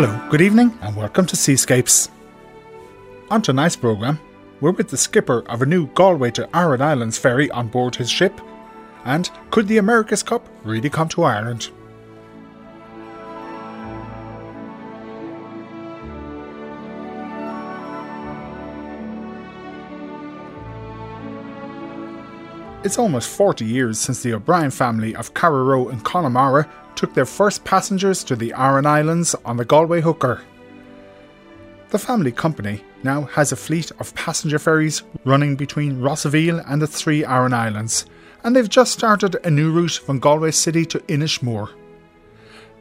Hello, good evening, and welcome to Seascapes. On tonight's programme, we're with the skipper of a new Galway to Aran Islands ferry on board his ship. And could the America's Cup really come to Ireland? It's almost 40 years since the O'Brien family of Carraroe and Connemara took their first passengers to the Aran Islands on the Galway Hooker. The family company now has a fleet of passenger ferries running between Rossaveel and the three Aran Islands, and they've just started a new route from Galway City to Inishmore.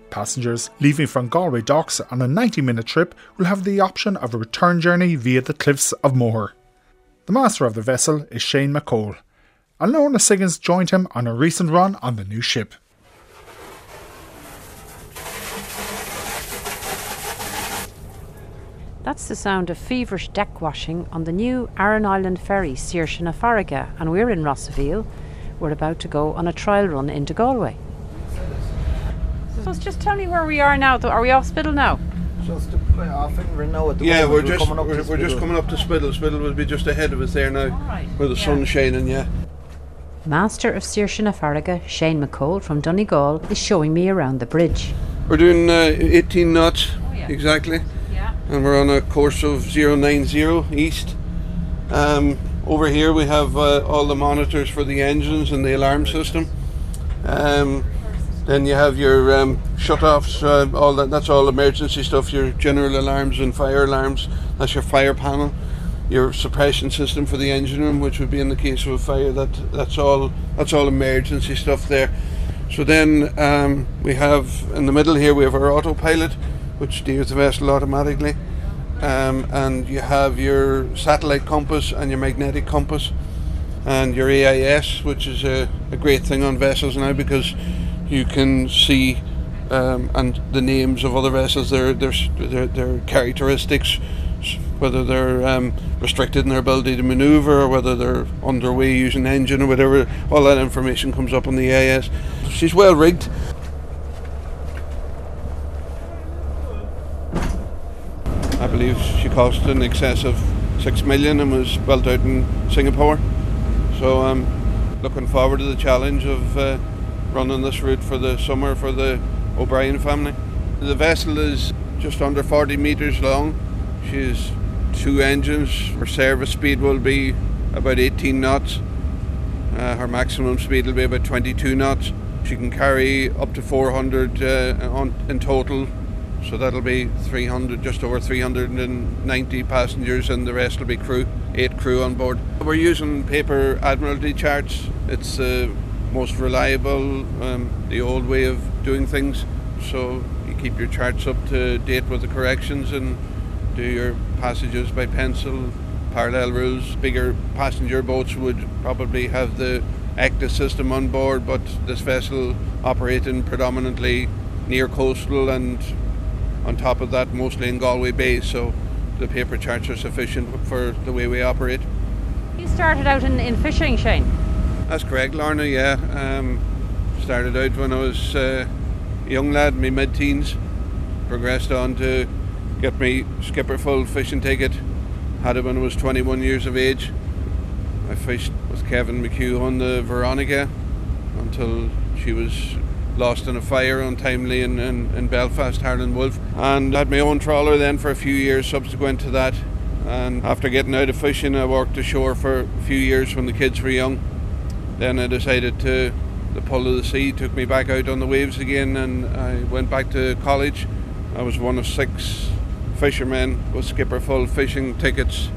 Passengers leaving from Galway docks on a 90 minute trip will have the option of a return journey via the cliffs of Moher. The master of the vessel is Shane McCole, and Lorna Siggins joined him on a recent run on the new ship. That's the sound of feverish deck washing on the new Aran Island ferry Saoirse na Farraige, and we're in Rossaveel. We're about to go on a trial run into Galway. So just tell me where we are now. Are we off Spiddal now? Just off in now at the Yeah, moment. we're just coming up we're, we're just coming up to Spiddal. Spiddal will be just ahead of us there now, Alright, where the yeah. sun's shining. Yeah. Master of Saoirse na Farraige, Shane McCall from Donegal, is showing me around the bridge. We're doing uh, 18 knots Oh, yeah. exactly, Yeah. and we're on a course of 090 east. Um, over here we have uh, all the monitors for the engines and the alarm system. Um, then you have your um, shut-offs, uh, all that. That's all emergency stuff. Your general alarms and fire alarms. That's your fire panel. Your suppression system for the engine room, which would be in the case of a fire. That that's all. That's all emergency stuff there. So then um, we have in the middle here we have our autopilot, which steers the vessel automatically, um, and you have your satellite compass and your magnetic compass, and your AIS, which is a, a great thing on vessels now because you can see um, and the names of other vessels, their their their, their characteristics, whether they're um, restricted in their ability to manoeuvre or whether they're underway using engine or whatever. All that information comes up on the AIS. She's well rigged. I believe she cost in excess of six million and was built out in Singapore. So I'm looking forward to the challenge of uh, running this route for the summer for the O'Brien family. The vessel is just under 40 metres long. She's two engines. Her service speed will be about 18 knots. Uh, her maximum speed will be about 22 knots. She can carry up to 400 uh, on, in total, so that'll be 300, just over 390 passengers, and the rest will be crew, eight crew on board. We're using paper Admiralty charts. It's the most reliable, um, the old way of doing things. So you keep your charts up to date with the corrections and do your passages by pencil, parallel rules. Bigger passenger boats would probably have the ACTA system on board, but this vessel operating predominantly near coastal and on top of that mostly in Galway Bay, so the paper charts are sufficient for the way we operate. You started out in, in fishing, Shane. That's correct, Lorna. Yeah, um, started out when I was uh, a young lad, my mid-teens. Progressed on to get me skipper full fishing ticket. Had it when I was 21 years of age. I fished with Kevin McHugh on the Veronica until she was lost in a fire untimely in, in, in Belfast, Harland Wolff. And had my own trawler then for a few years subsequent to that. And after getting out of fishing, I worked ashore for a few years when the kids were young. Then I decided to, the pull of the sea took me back out on the waves again, and I went back to college. I was one of six fishermen with skipper full fishing tickets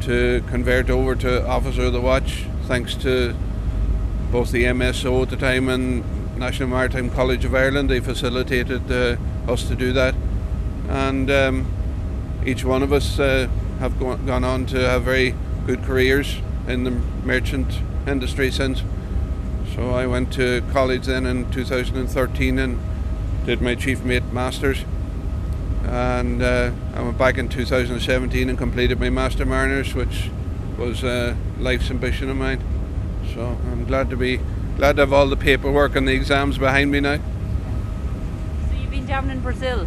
to convert over to officer of the watch, thanks to both the MSO at the time and National Maritime College of Ireland. They facilitated uh, us to do that, and um, each one of us uh, have go- gone on to have very good careers in the merchant industry since. So I went to college then in 2013 and did my chief mate masters, and uh, I went back in 2017 and completed my master mariners, which was uh, life's ambition of mine. So I'm glad to be glad to have all the paperwork and the exams behind me now. So you've been down in Brazil.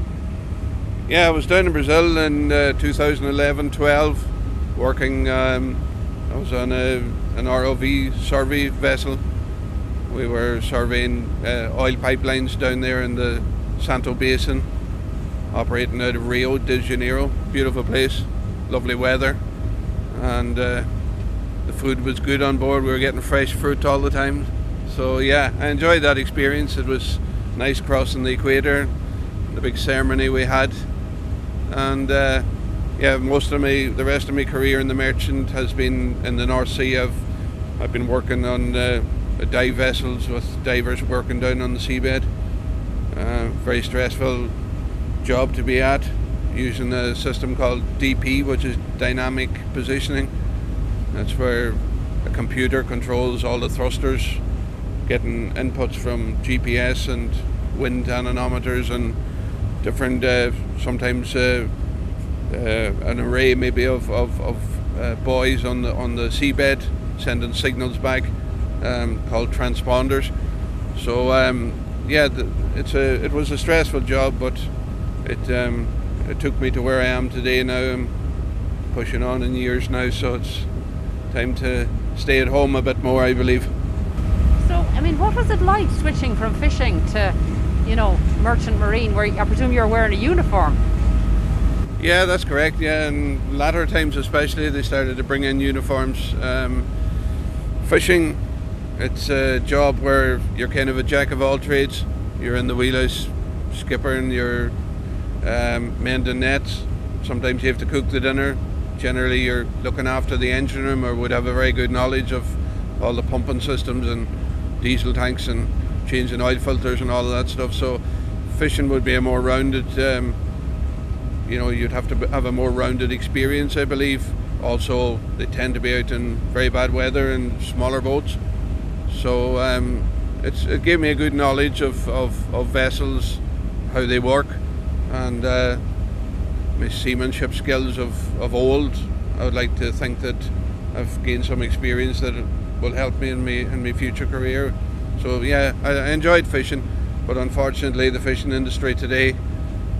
Yeah, I was down in Brazil in uh, 2011 12, working. Um, I was on a, an ROV survey vessel. We were surveying uh, oil pipelines down there in the Santos Basin, operating out of Rio de Janeiro. Beautiful place, lovely weather, and uh, the food was good on board. We were getting fresh fruit all the time. So, yeah, I enjoyed that experience. It was nice crossing the equator, the big ceremony we had and uh, yeah, most of my the rest of my career in the merchant has been in the North Sea. I've I've been working on uh, dive vessels with divers working down on the seabed. Uh, very stressful job to be at, using a system called DP, which is dynamic positioning. That's where a computer controls all the thrusters, getting inputs from GPS and wind anemometers and different, uh, sometimes uh, uh, an array maybe of, of, of uh, buoys on the on the seabed sending signals back um, called transponders. So um, yeah, it's a it was a stressful job, but it um, it took me to where I am today. Now I'm pushing on in years now, so it's time to stay at home a bit more, I believe. So, I mean, what was it like switching from fishing to you know, merchant marine, where I presume you're wearing a uniform. Yeah, that's correct. Yeah, and latter times especially, they started to bring in uniforms. Um, fishing, it's a job where you're kind of a jack of all trades. You're in the wheelhouse, skipper, and you're um, mending nets. Sometimes you have to cook the dinner. Generally, you're looking after the engine room, or would have a very good knowledge of all the pumping systems and diesel tanks and changing oil filters and all of that stuff. So fishing would be a more rounded, um, you know, you'd have to have a more rounded experience, I believe. Also, they tend to be out in very bad weather and smaller boats. So um, it gave me a good knowledge of, of, of vessels, how they work, and uh, my seamanship skills of, of old. I would like to think that I've gained some experience that will help me in my in my future career. So yeah, I, I enjoyed fishing, but unfortunately the fishing industry today,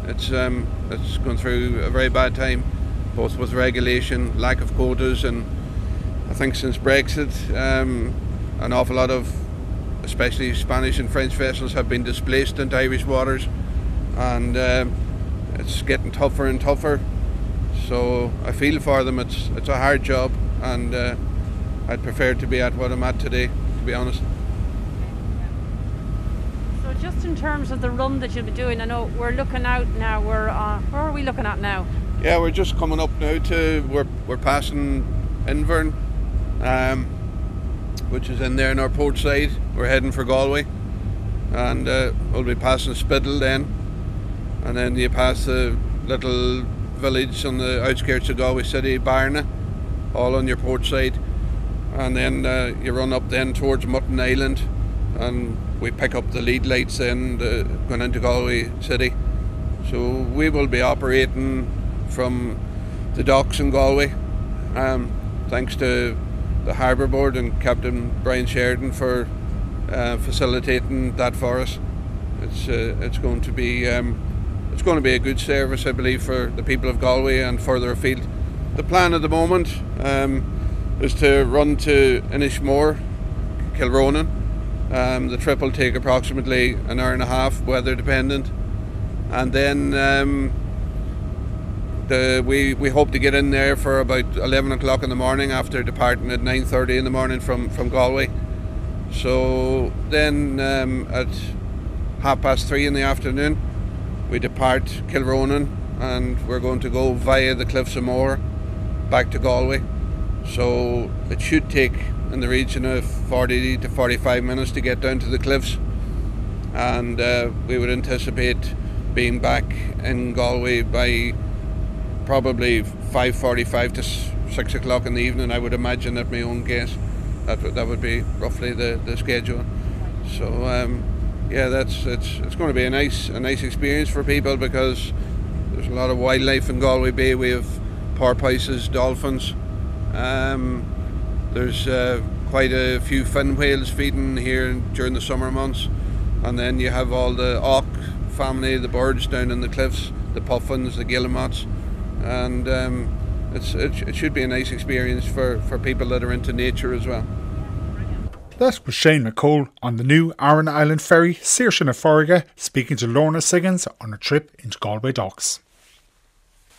it's um, it's gone through a very bad time, both with regulation, lack of quotas, and I think since Brexit, um, an awful lot of, especially Spanish and French vessels, have been displaced into Irish waters, and um, it's getting tougher and tougher. So I feel for them. It's it's a hard job, and uh, I'd prefer to be at what I'm at today, to be honest So just in terms of the run that you'll be doing, I know we're looking out now. We're uh, where are we looking at now? Yeah, we're just coming up now to we're we're passing Inverin, um, which is in there in our port side. We're heading for Galway, and uh, we'll be passing Spiddal then, and then you pass the little village on the outskirts of Galway City, Barna, all on your port side, and then uh, you run up then towards Mutton Island, and we pick up the lead lights and uh, going into Galway City. So we will be operating from the docks in Galway. Um, thanks to the Harbour Board and Captain Brian Sheridan for uh, facilitating that for us. It's uh, it's going to be um, it's going to be a good service, I believe, for the people of Galway and further afield. The plan at the moment um, is to run to Inishmore, Kilronan, um, the trip will take approximately an hour and a half, weather dependent, and then um, the, we we hope to get in there for about eleven o'clock in the morning after departing at nine thirty in the morning from from Galway. So then um, at half past three in the afternoon, we depart Kilronan, and we're going to go via the Cliffs of Moher back to Galway. So it should take in the region of 40 to 45 minutes to get down to the cliffs, and uh, we would anticipate being back in Galway by probably 5:45 to 6 o'clock in the evening. I would imagine at my own guess that would, that would be roughly the, the schedule. So um, yeah, that's it's it's going to be a nice a nice experience for people because there's a lot of wildlife in Galway Bay. We have porpoises, dolphins. Um, there's uh, quite a few fin whales feeding here during the summer months, and then you have all the auk family, the birds down in the cliffs, the puffins, the guillemots, and um, it's, it, it should be a nice experience for, for people that are into nature as well. That was Shane McCole on the new Aran Island ferry, Saoirse na Farraige, speaking to Lorna Siggins on a trip into Galway docks.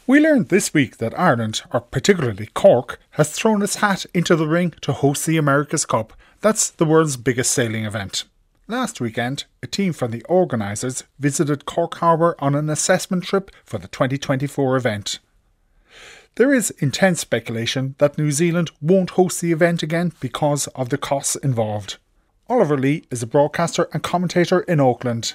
We learned this week that Ireland, or particularly Cork, has thrown its hat into the ring to host the America's Cup. That's the world's biggest sailing event. Last weekend, a team from the organisers visited Cork Harbour on an assessment trip for the 2024 event. There is intense speculation that New Zealand won't host the event again because of the costs involved. Oliver Lee is a broadcaster and commentator in Auckland.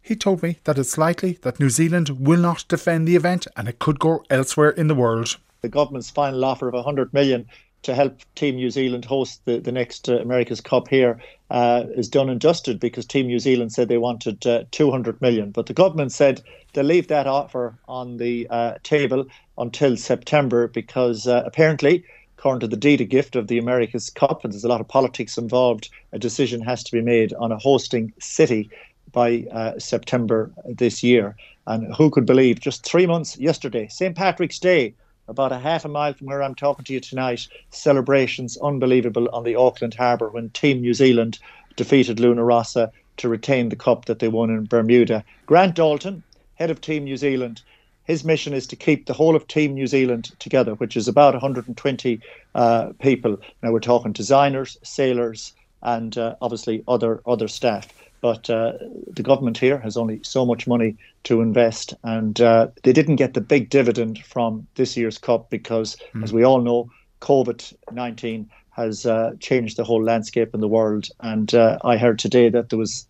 He told me that it's likely that New Zealand will not defend the event and it could go elsewhere in the world. The government's final offer of 100 million to help Team New Zealand host the, the next uh, America's Cup here uh, is done and dusted because Team New Zealand said they wanted uh, 200 million. But the government said they'll leave that offer on the uh, table until September because uh, apparently, according to the deed of gift of the America's Cup, and there's a lot of politics involved, a decision has to be made on a hosting city by uh, September this year. And who could believe just three months yesterday, St. Patrick's Day, about a half a mile from where I'm talking to you tonight. Celebrations unbelievable on the Auckland Harbour when Team New Zealand defeated Luna Rossa to retain the cup that they won in Bermuda. Grant Dalton, head of Team New Zealand, his mission is to keep the whole of Team New Zealand together, which is about 120 uh, people. Now we're talking designers, sailors, and uh, obviously other other staff. But uh, the government here has only so much money to invest, and uh, they didn't get the big dividend from this year's cup because, mm. as we all know, COVID 19 has uh, changed the whole landscape in the world. And uh, I heard today that there was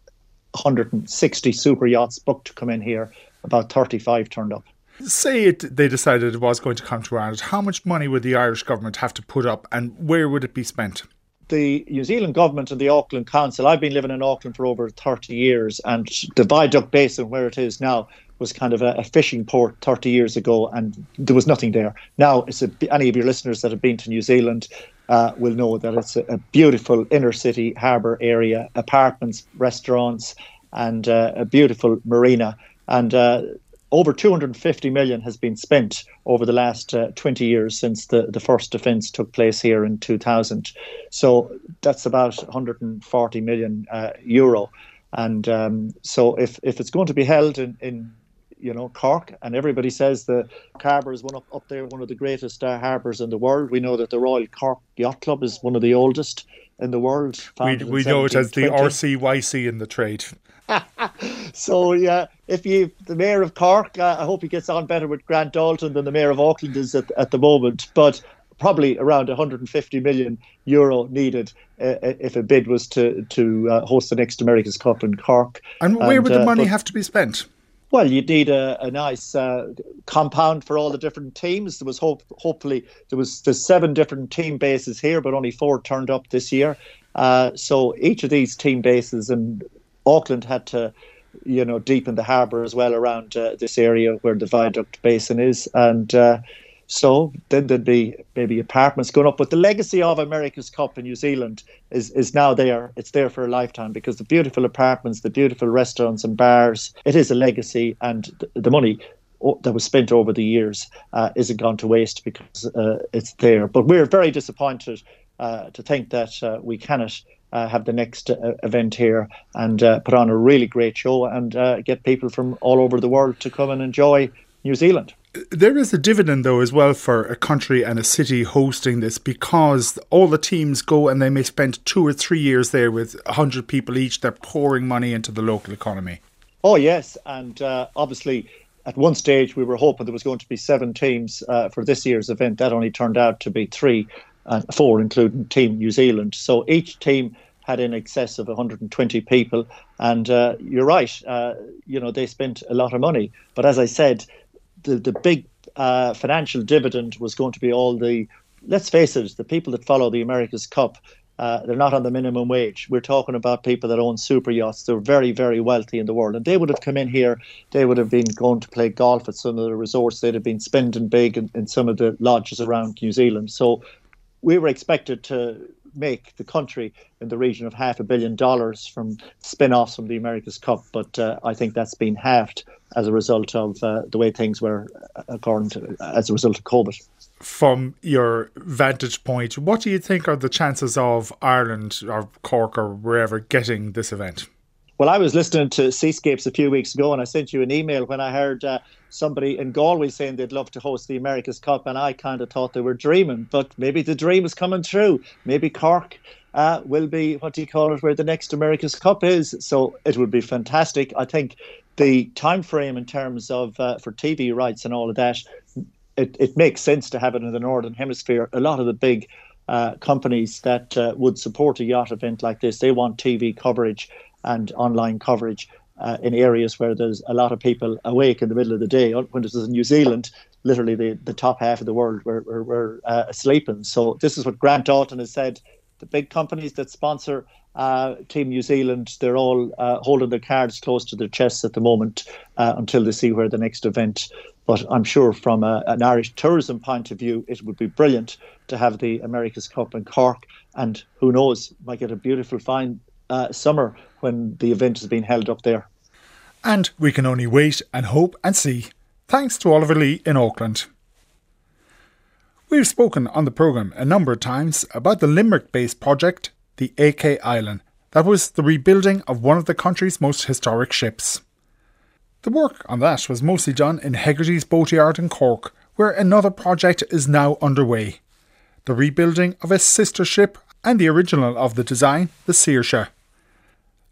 160 super yachts booked to come in here. About 35 turned up. Say it, they decided it was going to come to Ireland. How much money would the Irish government have to put up, and where would it be spent? The New Zealand government and the Auckland Council, I've been living in Auckland for over 30 years, and the Viaduct Basin, where it is now, was kind of a, a fishing port 30 years ago, and there was nothing there. Now, it's a, any of your listeners that have been to New Zealand uh, will know that it's a, a beautiful inner city harbour area, apartments, restaurants, and uh, a beautiful marina. And uh, over 250 million has been spent over the last uh, 20 years since the, the first defence took place here in 2000. So that's about 140 million uh, euro. And um, so if, if it's going to be held in, in you know Cork, and everybody says the harbour is one up, up there, one of the greatest uh, harbours in the world. We know that the Royal Cork Yacht Club is one of the oldest in the world. We, we know it as the RCYC in the trade. So yeah, if you the mayor of Cork, uh, I hope he gets on better with Grant Dalton than the mayor of Auckland is at, at the moment. But probably around 150 million euro needed uh, uh, if a bid was to to uh, host the next America's Cup in Cork. And where and, would the uh, money but, have to be spent? Well, you'd need a, a nice uh, compound for all the different teams. There was hope, hopefully there was there's seven different team bases here, but only four turned up this year. Uh, so each of these team bases and Auckland had to, you know, deepen the harbour as well around uh, this area where the viaduct basin is, and uh, so then there'd be maybe apartments going up. But the legacy of America's Cup in New Zealand is is now there. It's there for a lifetime because the beautiful apartments, the beautiful restaurants and bars. It is a legacy, and the money that was spent over the years uh, isn't gone to waste because uh, it's there. But we're very disappointed uh, to think that uh, we cannot uh, have the next uh, event here and uh, put on a really great show and uh, get people from all over the world to come and enjoy New Zealand. There is a dividend, though, as well for a country and a city hosting this because all the teams go and they may spend two or three years there with 100 people each. They're pouring money into the local economy. Oh, yes. And uh, obviously, at one stage, we were hoping there was going to be seven teams uh, for this year's event. That only turned out to be three uh, four, including Team New Zealand. So each team had in excess of 120 people. And uh, you're right, uh, you know, they spent a lot of money. But as I said, the, the big uh, financial dividend was going to be all the, let's face it, the people that follow the America's Cup. Uh, they're not on the minimum wage. We're talking about people that own super yachts. They're very, very wealthy in the world. And they would have come in here, they would have been going to play golf at some of the resorts. They'd have been spending big in, in some of the lodges around New Zealand. So we were expected to make the country in the region of half a billion dollars from spin offs from the America's Cup. But uh, I think that's been halved as a result of uh, the way things were, uh, according to, as a result of COVID. From your vantage point, what do you think are the chances of Ireland or Cork or wherever getting this event? Well, I was listening to Seascapes a few weeks ago, and I sent you an email when I heard uh, somebody in Galway saying they'd love to host the America's Cup, and I kind of thought they were dreaming, but maybe the dream is coming true. Maybe Cork uh, will be what do you call it, where the next America's Cup is. So it would be fantastic. I think the time frame in terms of uh, for TV rights and all of that, it, it makes sense to have it in the northern hemisphere. A lot of the big uh, companies that uh, would support a yacht event like this, they want TV coverage and online coverage uh, in areas where there's a lot of people awake in the middle of the day. When this is in New Zealand, literally the, the top half of the world were, were, were uh, sleeping. So this is what Grant Dalton has said. The big companies that sponsor uh, Team New Zealand, they're all uh, holding their cards close to their chests at the moment uh, until they see where the next event. But I'm sure from a, an Irish tourism point of view, it would be brilliant to have the America's Cup in Cork. And who knows, might get a beautiful, fine uh, summer when the event is being held up there. And we can only wait and hope and see. Thanks to Oliver Lee in Auckland. We've spoken on the programme a number of times about the Limerick based project, the AK Ilen, that was the rebuilding of one of the country's most historic ships. The work on that was mostly done in Hegarty's Boatyard in Cork, where another project is now underway the rebuilding of a sister ship and the original of the design, the Saoirse.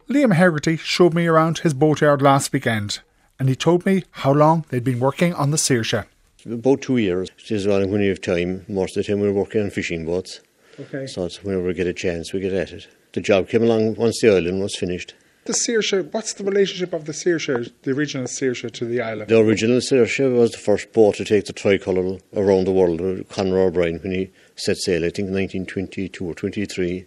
Liam Hegarty showed me around his boatyard last weekend, and he told me how long they'd been working on the Saoirse. About two years. It is when we have time. Most of the time we're working on fishing boats. Okay. So it's whenever we get a chance, we get at it. The job came along once the Ilen was finished. The Saoirse, what's the relationship of the Saoirse, the original Saoirse, to the Ilen? The original Saoirse was the first boat to take the tricolour around the world, Conor O'Brien, when he set sail, I think in 1922 or 23.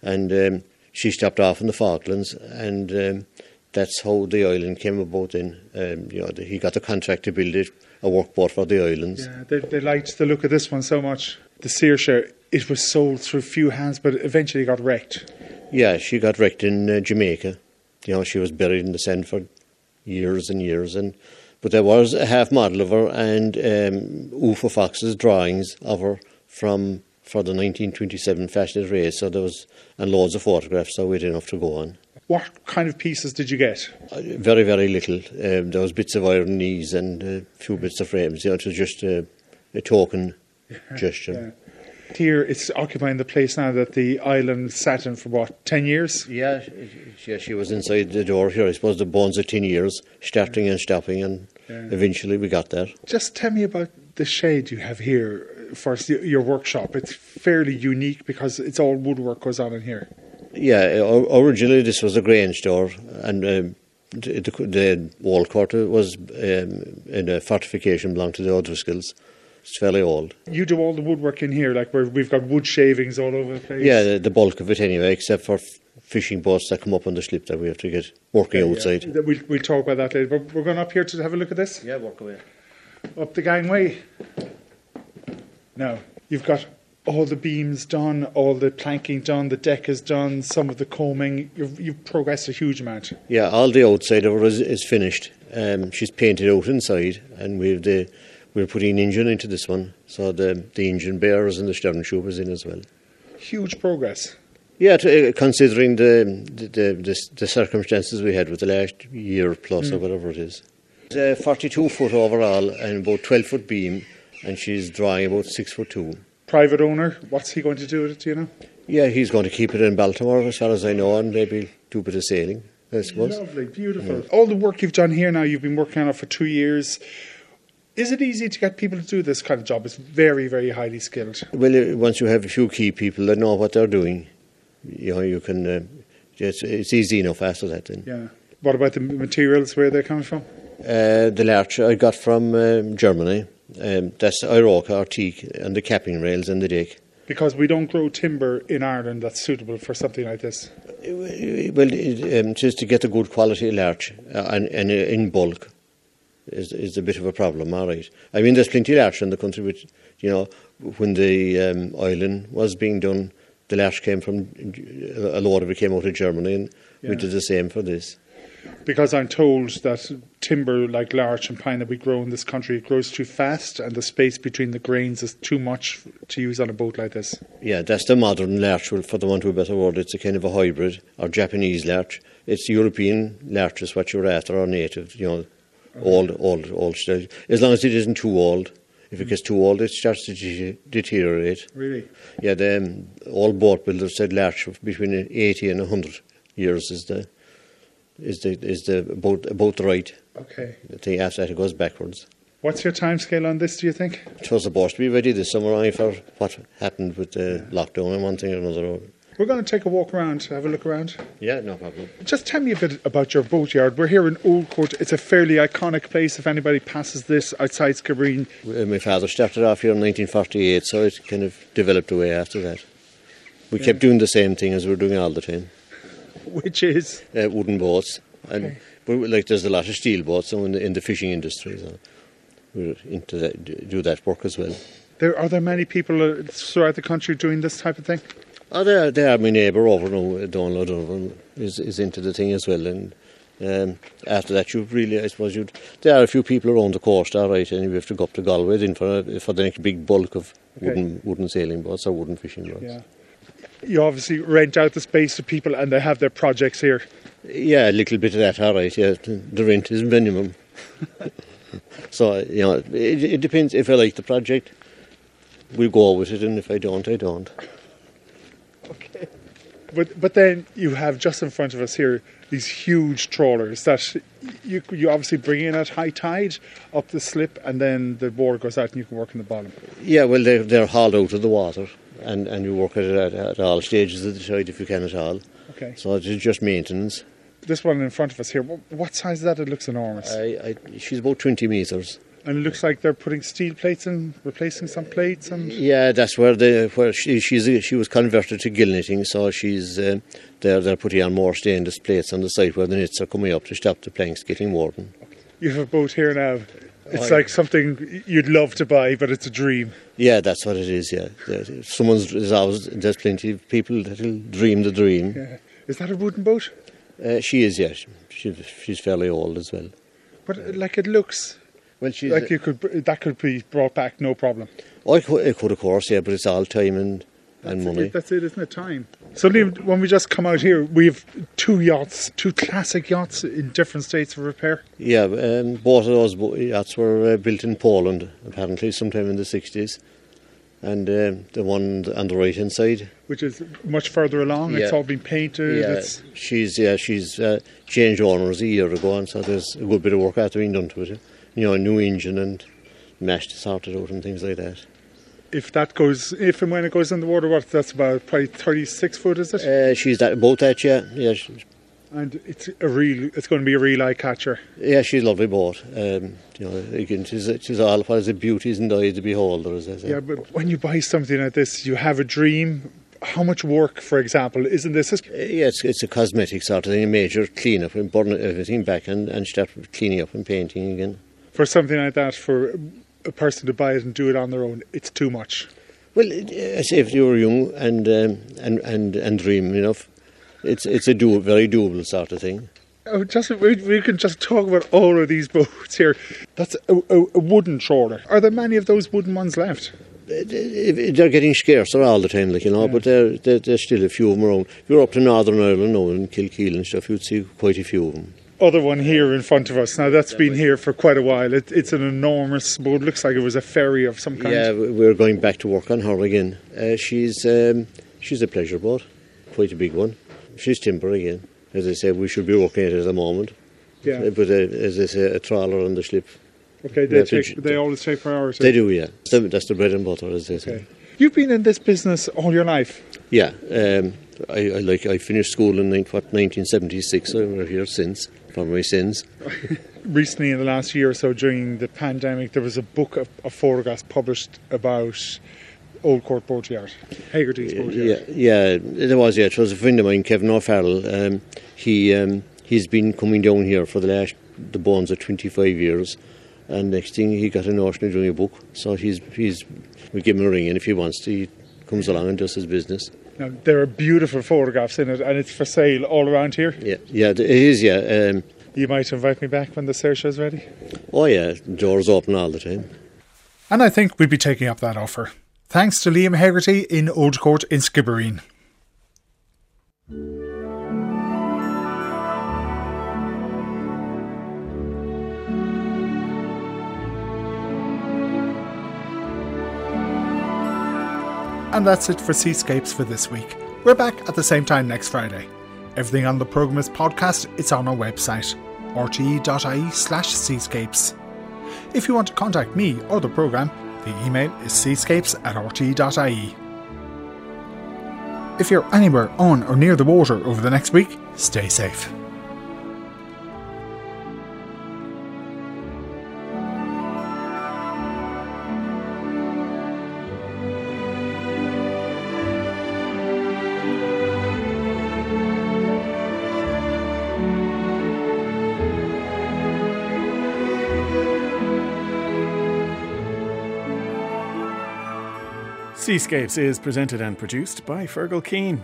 And um, she stopped off in the Falklands, and um, that's how the Ilen came about. Then, um, you know, the, he got the contract to build it, a workboat for the islands. Yeah, they, they liked the look of this one so much. The Saoirse, it was sold through few hands, but eventually got wrecked. Yeah, she got wrecked in uh, Jamaica. You know, she was buried in the sand for years and years, and but there was a half model of her and um, Uffa Fox's drawings of her from for the 1927 Fastnet race. So there was and loads of photographs, so we had enough to go on. What kind of pieces did you get? Uh, very, very little. Um, there was bits of iron knees and a few bits of frames. You know, it was just a, a token gesture. Yeah. Here, it's occupying the place now that the Ilen sat in for what, 10 years? Yeah, yeah, she was inside the door here. I suppose the bones of 10 years, starting and stopping, and yeah. eventually we got there. Just tell me about the shade you have here for your workshop. It's fairly unique because it's all woodwork goes on in here. Yeah, originally this was a Grange door, and um, the, the, wall quarter was um, in a fortification belonged to the O'Driscolls. It's fairly old. You do all the woodwork in here, like where we've got wood shavings all over the place. Yeah, the, the bulk of it anyway, except for fishing boats that come up on the slip that we have to get working yeah, outside. Yeah. We'll, we'll talk about that later. But we're going up here to have a look at this. Yeah, walk away. Up the gangway. Now, you've got all the beams done, all the planking done, the deck is done, some of the coaming. You've, you've progressed a huge amount. Yeah, all the outside of her is, is finished. Um, she's painted out inside, and we've the we're putting an engine into this one, so the the engine bearers and the stern tube is in as well. Huge progress. Yeah, to, uh, considering the the, the the, circumstances we had with the last year plus mm. or whatever it is. A 42 foot overall and about 12 foot beam and she's drawing about six foot two. Private owner, what's he going to do with it, do you know? Yeah, he's going to keep it in Baltimore, as far as I know, and maybe do a bit of sailing, I suppose. Lovely, beautiful. All the work you've done here now, you've been working on it for two years. Is it easy to get people to do this kind of job? It's very, very highly skilled. Well, once you have a few key people that know what they're doing, you know, you can. Uh, it's, it's easy enough after that. Then. Yeah. What about the materials? Where they're coming from? Uh, the larch I got from um, Germany. Um, that's iroko or teak and the capping rails and the deck. Because we don't grow timber in Ireland that's suitable for something like this. Well, it, um, just to get a good quality larch uh, and, and uh, in bulk is is a bit of a problem. All right. I mean, there's plenty of larch in the country, but you know, when the um, Ilen was being done, the larch came from a lot of it came out of Germany, and Yeah. we did the same for this. Because I'm told that timber like larch and pine that we grow in this country it grows too fast, and the space between the grains is too much to use on a boat like this. Yeah, that's the modern larch, for the want of a better word. It's a kind of a hybrid, or Japanese larch. It's European larch is what you're after, or native, you know, old, old, old style. As long as it isn't too old. If it gets too old, it starts to de- deteriorate. Really? Yeah, the um, all boat builders said larch between 80 and 100 years is the is the is the about about right Okay. The After that, it goes backwards. What's your timescale on this? Do you think? It was supposed to be ready this summer, only for what happened with the lockdown and one thing or another. We're going to take a walk around, have a look around. Yeah, no problem. Just tell me a bit about your boatyard. We're here in Old Court. It's a fairly iconic place. If anybody passes this outside Skibbereen, Uh, My father started off here in 1948, so it kind of developed away after that. We kept doing the same thing as we were doing all the time, which is uh, wooden boats. And Okay. but like there's a lot of steel boats so in the, in the fishing industry. So we're into that, do that work as well. there are there many people uh, throughout the country doing this type of thing? Oh, they are, they are my neighbour over now, Donald O'Donovan, is, is into the thing as well. And um, after that, you really, I suppose, you'd, there are a few people around the coast, all right, and you have to go up to Galway then for, for the next big bulk of Okay. wooden, wooden sailing boats or wooden fishing boats. Yeah. You obviously rent out the space to people, and they have their projects here. Yeah, a little bit of that, all right. Yeah, the rent is minimum. so you know, it, it depends. If I like the project, we'll go with it, and if I don't, I don't. Okay. But but then you have just in front of us here these huge trawlers that you you obviously bring in at high tide up the slip, and then the board goes out, and you can work in the bottom. Yeah, well, they're, they're hauled out of the water, and, and you work at it at, at all stages of the tide if you can at all. Okay. So it is just maintenance. This one in front of us here, what size is that? It looks enormous. I, I, she's about 20 metres. and it looks like they're putting steel plates in, replacing some plates, and Yeah, that's where the where she she's she was converted to gill netting, so she's uh, they're they're putting on more stainless plates on the side where the knits are coming up to stop the planks getting worn. you have a boat here now. It's Oh, like something you'd love to buy, but it's a dream. Yeah, that's what it is. Yeah, someone's there's always there's plenty of people that'll dream the dream. Yeah. Is that a wooden boat? Uh, she is, yeah. She, she's fairly old as well. But uh, like it looks Well, she's like you could that could be brought back, no problem. I could, I could, of course, yeah, but it's all time and, and That's money. It, that's it, isn't it? Time. So when we just come out here, we have two yachts, two classic yachts in different states of repair. Yeah, um, both of those yachts were uh, built in Poland, apparently, sometime in the 60s. And um, the one on the right hand side, which is much further along. It's all been painted. yeah, It's, she's yeah, she's uh, changed owners a year ago, and so there's a good bit of work after being done to it. You know, a new engine and mashed sorted out and things like that. If that goes, if and when it goes in the water, what that's about probably thirty-six foot, is it? Uh, she's that boat that, yeah, yeah, and it's a real. It's going to be a real eye catcher. yeah. She's a lovely boat. Um, you know, again, she's she's all is the beauties and the eye of the beholder, as I say. Yeah, but when you buy something like this, you have a dream. How much work, for example, isn't this? Uh, Yeah, it's, it's a cosmetic sort of thing, a major clean up and burn everything back and, and start cleaning up and painting again. For something like that, for a person to buy it and do it on their own, it's too much. Well, I say if you were young and um, and and and dreaming enough, it's it's a do very doable sort of thing. Oh, just we, we can just talk about all of these boats here. That's a, a, a wooden trawler. Are there many of those wooden ones left? They're getting scarcer all the time, like you know, but there there- there's still a few of them around. If you're up to Northern Ireland now in Kilkeel and stuff, you'd see quite a few of them. Other one here in front of us. Now that's been here for quite a while. It, it's an enormous boat. Looks like it was a ferry of some kind. Yeah, we- we're going back to work on her again. Uh, she's um, she's a pleasure boat, quite a big one. She's timber again. As I said, we should be working at it at the moment. Yeah. But uh, as I say, a trawler on the slip. Okay, they Yeah, take, but- they always take priority. They do, yeah. That's the, that's the bread and butter, as they say. You've been in this business all your life. Yeah, um, I, I like I finished school in what, 1976. I was here since for my sins. Recently, in the last year or so, during the pandemic, there was a book of, of photographs published about Old Court Boatyard, Hegarty's Boatyard. Yeah, yeah, there was. Yeah, it was a friend of mine, Kevin O'Farrell. Um, he um, he's been coming down here for the last the bones of 25 years, and next thing he got a notion of doing a book. So he's he's we give him a ring, and if he wants to, he comes along and does his business. Now, there are beautiful photographs in it, and it's for sale all around here. Yeah, yeah, it is. Yeah. Um, you might invite me back when the search is ready. Oh yeah, doors open all the time. And I think we'd be taking up that offer. Thanks to Liam Hegarty in Old Court in Skibbereen. And that's it for Seascapes for this week. We're back at the same time next Friday. Everything on the programme is podcast, it's on our website, rte.ie slash seascapes. If you want to contact me or the programme, the email is seascapes at rte.ie. If you're anywhere on or near the water over the next week, stay safe. Seascapes is presented and produced by Fergal Keane.